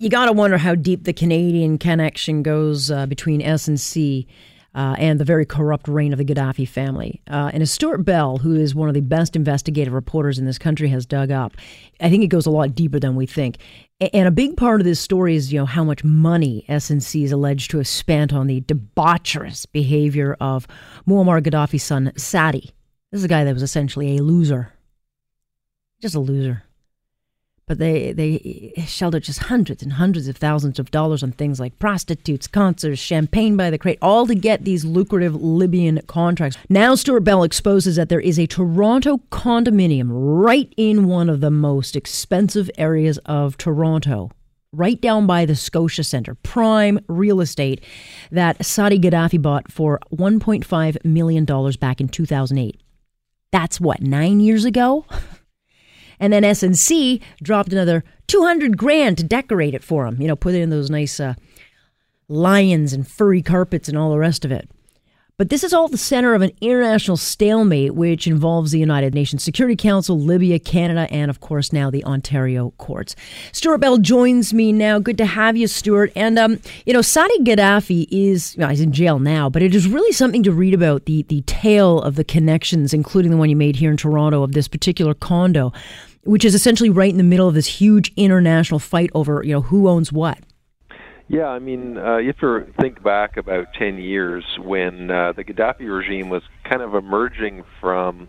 You got to wonder how deep the Canadian connection goes uh, between SNC uh, and the very corrupt reign of the Gaddafi family. Uh, and as Stewart Bell, who is one of the best investigative reporters in this country, has dug up, I think it goes a lot deeper than we think. And a big part of this story is, you know, how much money SNC is alleged to have spent on the debaucherous behavior of Muammar Gaddafi's son, Saadi. This is a guy that was essentially a loser. Just a loser but they they shelled out just hundreds and hundreds of thousands of dollars on things like prostitutes, concerts, champagne by the crate, all to get these lucrative Libyan contracts. Now Stewart Bell exposes that there is a Toronto condominium right in one of the most expensive areas of Toronto. Right down by the Scotia Centre, prime real estate that Saadi Gaddafi bought for $1.5 million back in 2008. That's what, nine years ago? And then SNC dropped another 200 grand to decorate it for him. You know, put it in those nice uh, lions and furry carpets and all the rest of it. But this is all the center of an international stalemate which involves the United Nations Security Council, Libya, Canada, and of course now the Ontario courts. Stewart Bell joins me now. Good to have you, Stewart. And um, you know, Saadi Gaddafi is well, he's in jail now, but it is really something to read about the the tale of the connections, including the one you made here in Toronto of this particular condo, which is essentially right in the middle of this huge international fight over you know who owns what. Yeah, I mean, uh, you have to think back about 10 years when uh, the Gaddafi regime was kind of emerging from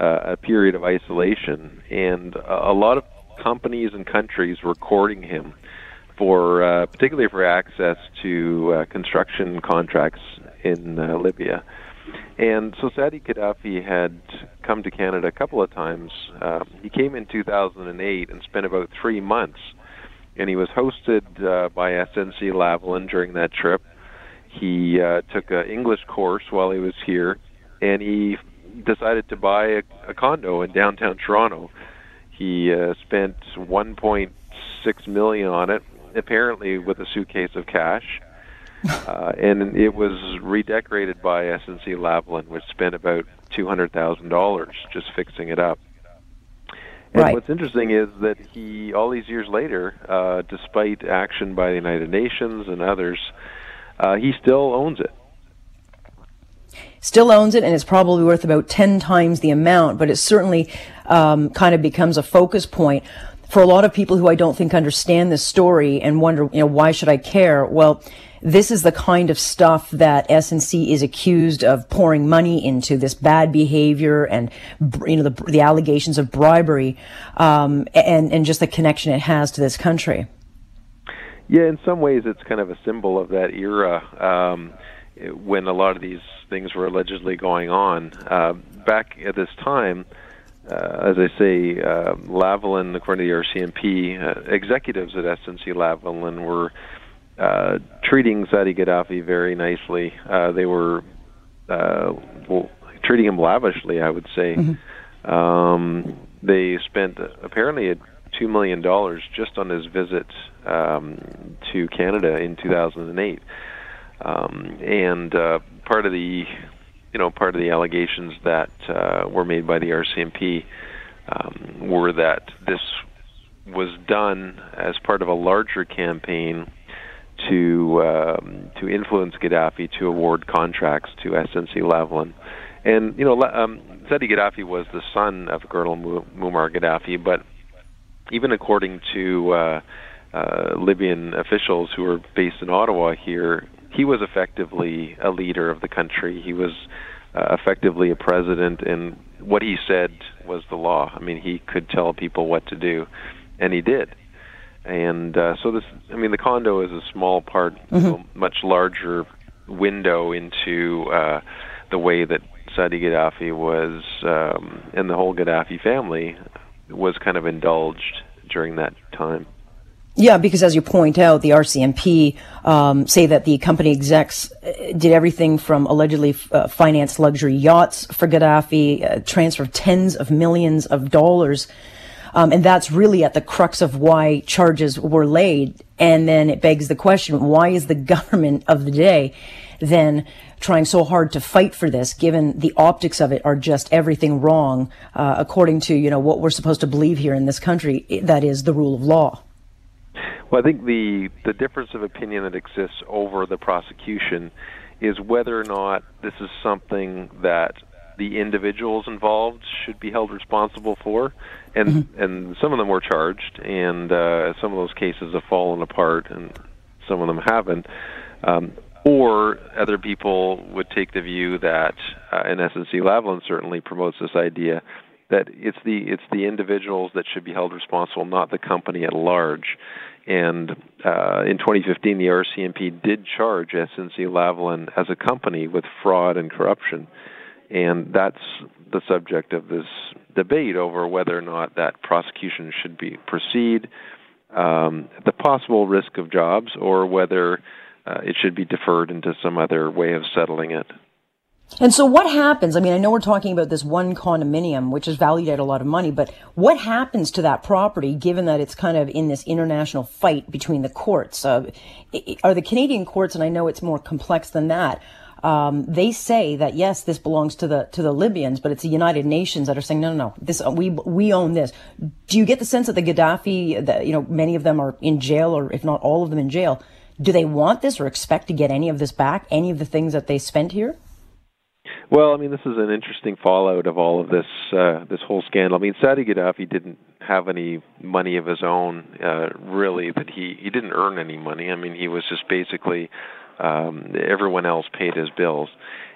uh, a period of isolation, and a lot of companies and countries were courting him for, uh, particularly for access to uh, construction contracts in uh, Libya. And so Saadi Gaddafi had come to Canada a couple of times. Uh, he came in 2008 and spent about three months and he was hosted uh, by SNC Lavalin during that trip. He uh, took an English course while he was here, and he decided to buy a, a condo in downtown Toronto. He uh, spent 1.6 million on it, apparently with a suitcase of cash. Uh, and it was redecorated by SNC Lavalin, which spent about two hundred thousand dollars just fixing it up. And right. what's interesting is that he, all these years later, uh, despite action by the United Nations and others, uh, he still owns it. Still owns it, and it's probably worth about 10 times the amount, but it certainly um, kind of becomes a focus point for a lot of people who I don't think understand this story and wonder, you know, why should I care? Well, this is the kind of stuff that SNC is accused of pouring money into this bad behavior and you know the, the allegations of bribery um, and and just the connection it has to this country. Yeah, in some ways, it's kind of a symbol of that era um, when a lot of these things were allegedly going on. Uh, back at this time, uh, as I say, uh, Lavalin, according to the RCMP, uh, executives at SNC Lavalin were uh, treating Saadi Gaddafi very nicely. Uh, they were uh, well, treating him lavishly, I would say. Mm-hmm. Um, they spent apparently two million dollars just on his visit um, to Canada in 2008, um, and uh, part of the you know part of the allegations that uh, were made by the RCMP um, were that this was done as part of a larger campaign to um, to influence Gaddafi to award contracts to SNC Lavalin. And you know, um, Saadi Gaddafi was the son of Colonel Muammar Gaddafi, but even according to uh, uh, Libyan officials who are based in Ottawa here, he was effectively a leader of the country. He was uh, effectively a president, and what he said was the law. I mean, he could tell people what to do, and he did and uh, so this i mean the condo is a small part mm-hmm. a much larger window into uh, the way that Saadi Gaddafi was um, and the whole Gaddafi family was kind of indulged during that time. Yeah, because as you point out, the RCMP um, say that the company execs uh, did everything from allegedly uh, finance luxury yachts for Gaddafi, uh, transfer tens of millions of dollars um, and that's really at the crux of why charges were laid. And then it begs the question, why is the government of the day then trying so hard to fight for this, given the optics of it are just everything wrong, uh, according to, you know, what we're supposed to believe here in this country, that is the rule of law? Well, I think the the difference of opinion that exists over the prosecution is whether or not this is something that the individuals involved should be held responsible for, and mm-hmm. and some of them were charged, and uh, some of those cases have fallen apart, and some of them haven't. Um, or other people would take the view that, uh, and SNC-Lavalin certainly promotes this idea that it's the it's the individuals that should be held responsible, not the company at large. And uh, in 2015, the RCMP did charge SNC-Lavalin as a company with fraud and corruption, and that's the subject of this debate over whether or not that prosecution should be proceed, um, the possible risk of jobs, or whether uh, it should be deferred into some other way of settling it. And so what happens? I mean, I know we're talking about this one condominium, which is valued at a lot of money, but what happens to that property given that it's kind of in this international fight between the courts? Uh, are the Canadian courts, and I know it's more complex than that, um, they say that yes, this belongs to the to the Libyans, but it's the United Nations that are saying no, no, no. This we we own this. Do you get the sense that the Gaddafi, that you know, many of them are in jail, or if not all of them in jail? Do they want this or expect to get any of this back? Any of the things that they spent here? Well, I mean, this is an interesting fallout of all of this uh, this whole scandal. I mean, Saadi Gaddafi didn't have any money of his own, uh, really. That he he didn't earn any money. I mean, he was just basically um, everyone else paid his bills,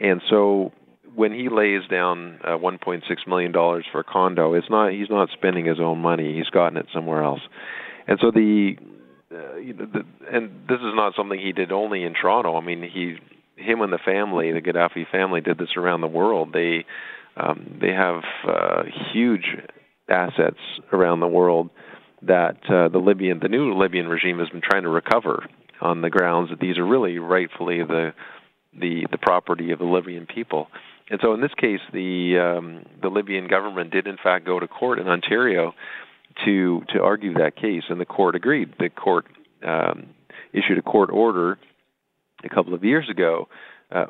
and so when he lays down uh, 1.6 million dollars for a condo, it's not he's not spending his own money. He's gotten it somewhere else, and so the uh, you know, the, and this is not something he did only in Toronto. I mean, he, him and the family, the Gaddafi family, did this around the world. They, um, they have uh, huge assets around the world that uh, the Libyan, the new Libyan regime, has been trying to recover on the grounds that these are really rightfully the, the, the property of the Libyan people. And so, in this case, the um, the Libyan government did in fact go to court in Ontario to to argue that case, and the court agreed. The court um, issued a court order a couple of years ago, uh,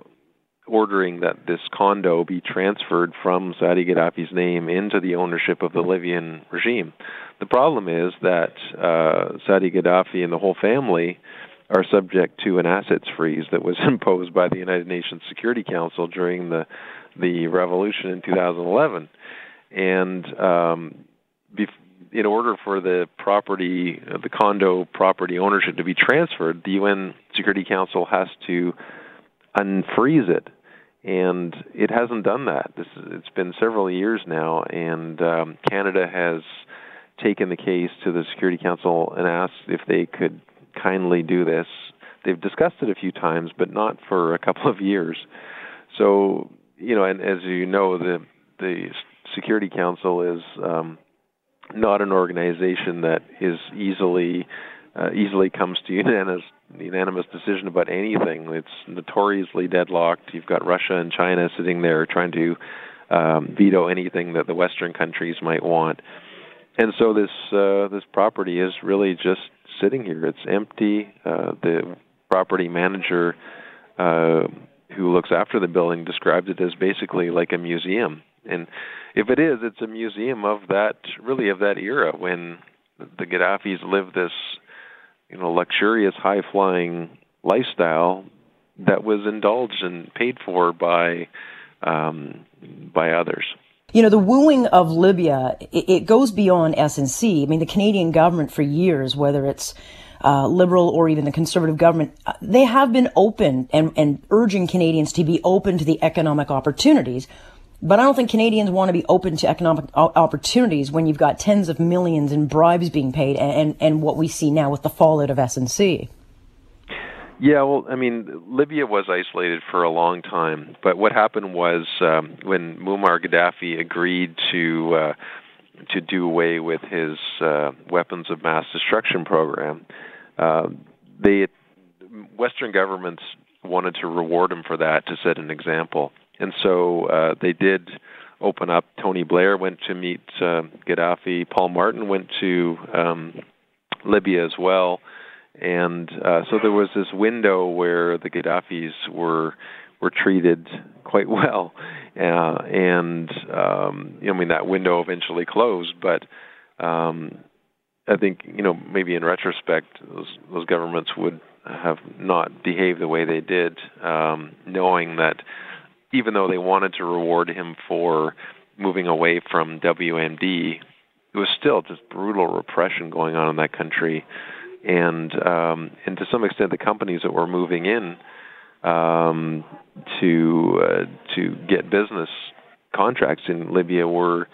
ordering that this condo be transferred from Saadi Gaddafi's name into the ownership of the Libyan regime. The problem is that uh, Saadi Gaddafi and the whole family are subject to an assets freeze that was imposed by the United Nations Security Council during the the revolution in 2011, and um, in order for the property, the condo property ownership to be transferred, the UN Security Council has to unfreeze it, and it hasn't done that. This it's been several years now, and um, Canada has taken the case to the Security Council and asked if they could kindly do this. They've discussed it a few times, but not for a couple of years. So, you know, and as you know, the the Security Council is um, not an organization that is easily uh, easily comes to unanimous unanimous decision about anything. It's notoriously deadlocked. You've got Russia and China sitting there trying to um, veto anything that the Western countries might want. And so this uh, this property is really just sitting here. It's empty. Uh, the property manager uh, who looks after the building describes it as basically like a museum. And if it is, it's a museum of that, really of that era when the Gaddafis lived this, you know, luxurious, high-flying lifestyle that was indulged and paid for by um, by others. You know, the wooing of Libya, it, it goes beyond SNC. I mean, the Canadian government for years, whether it's uh, liberal or even the conservative government, they have been open and, and urging Canadians to be open to the economic opportunities but I don't think Canadians want to be open to economic opportunities when you've got tens of millions in bribes being paid and, and, what we see now with the fallout of SNC. Yeah, well, I mean, Libya was isolated for a long time, but what happened was um, when Muammar Gaddafi agreed to uh, to do away with his uh, weapons of mass destruction program, uh, they Western governments wanted to reward him for that to set an example and so uh, they did open up. Tony Blair went to meet uh, Gaddafi. Paul Martin went to um, Libya as well, and uh, so there was this window where the Gaddafis were were treated quite well, uh, and um, you know, I mean that window eventually closed, but. Um, I think you know maybe in retrospect those those governments would have not behaved the way they did, um, knowing that even though they wanted to reward him for moving away from WMD, it was still just brutal repression going on in that country, and um, and to some extent the companies that were moving in um, to uh, to get business contracts in Libya were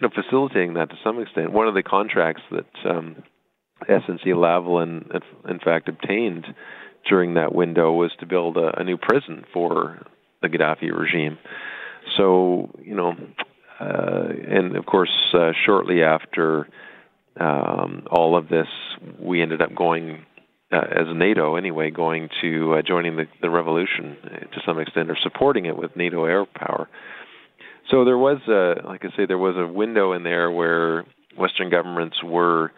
you know facilitating that to some extent. One of the contracts that um, SNC Lavalin in fact obtained during that window was to build a, a new prison for the Gaddafi regime. So you know, uh, and of course, uh, shortly after um, all of this, we ended up going uh, as NATO anyway, going to uh, joining the, the revolution to some extent, or supporting it with NATO air power. So there was, a, like I say, there was a window in there where Western governments were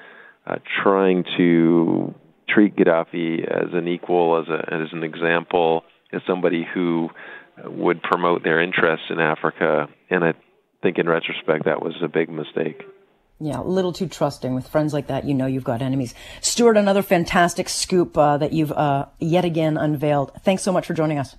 uh, trying to treat Gaddafi as an equal, as a as an example, as somebody who would promote their interests in Africa. And I think, in retrospect, that was a big mistake. Yeah, a little too trusting. With friends like that, you know you've got enemies. Stewart, another fantastic scoop uh, that you've uh, yet again unveiled. Thanks so much for joining us.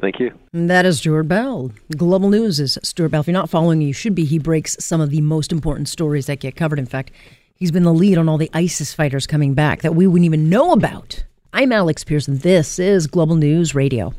Thank you. That is Stewart Bell. Global News is Stewart Bell. If you're not following, you should be. He breaks some of the most important stories that get covered. In fact, he's been the lead on all the ISIS fighters coming back that we wouldn't even know about. I'm Alex Pearson. This is Global News Radio.